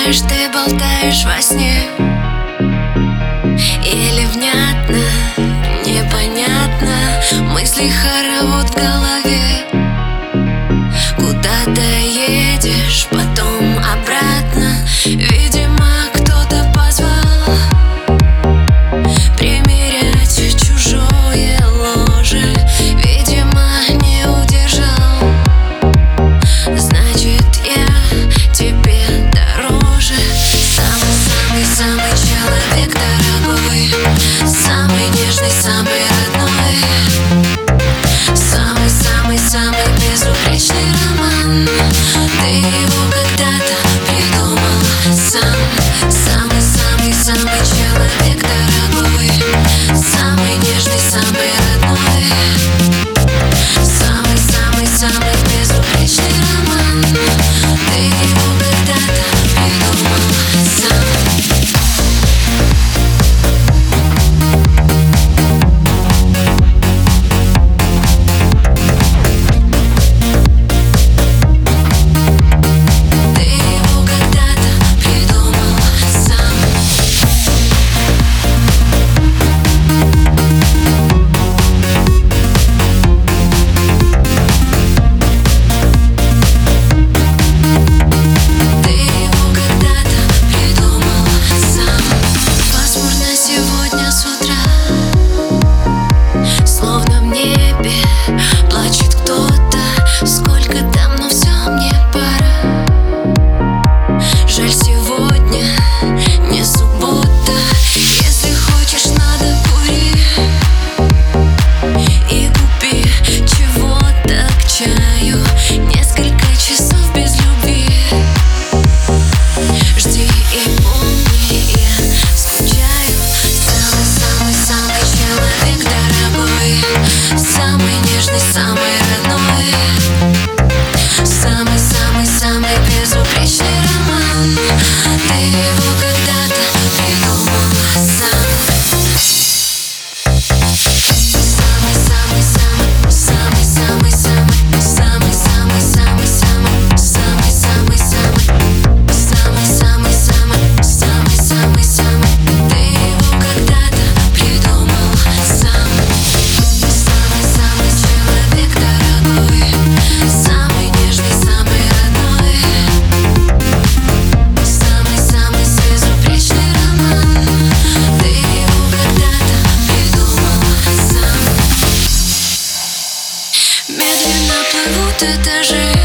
Знаешь, ты болтаешь во сне. Или внятно, непонятно Мысли хоровод нежный самый Самый нежный, самый родной. Самый-самый-самый безупречный роман. Ты его ты даже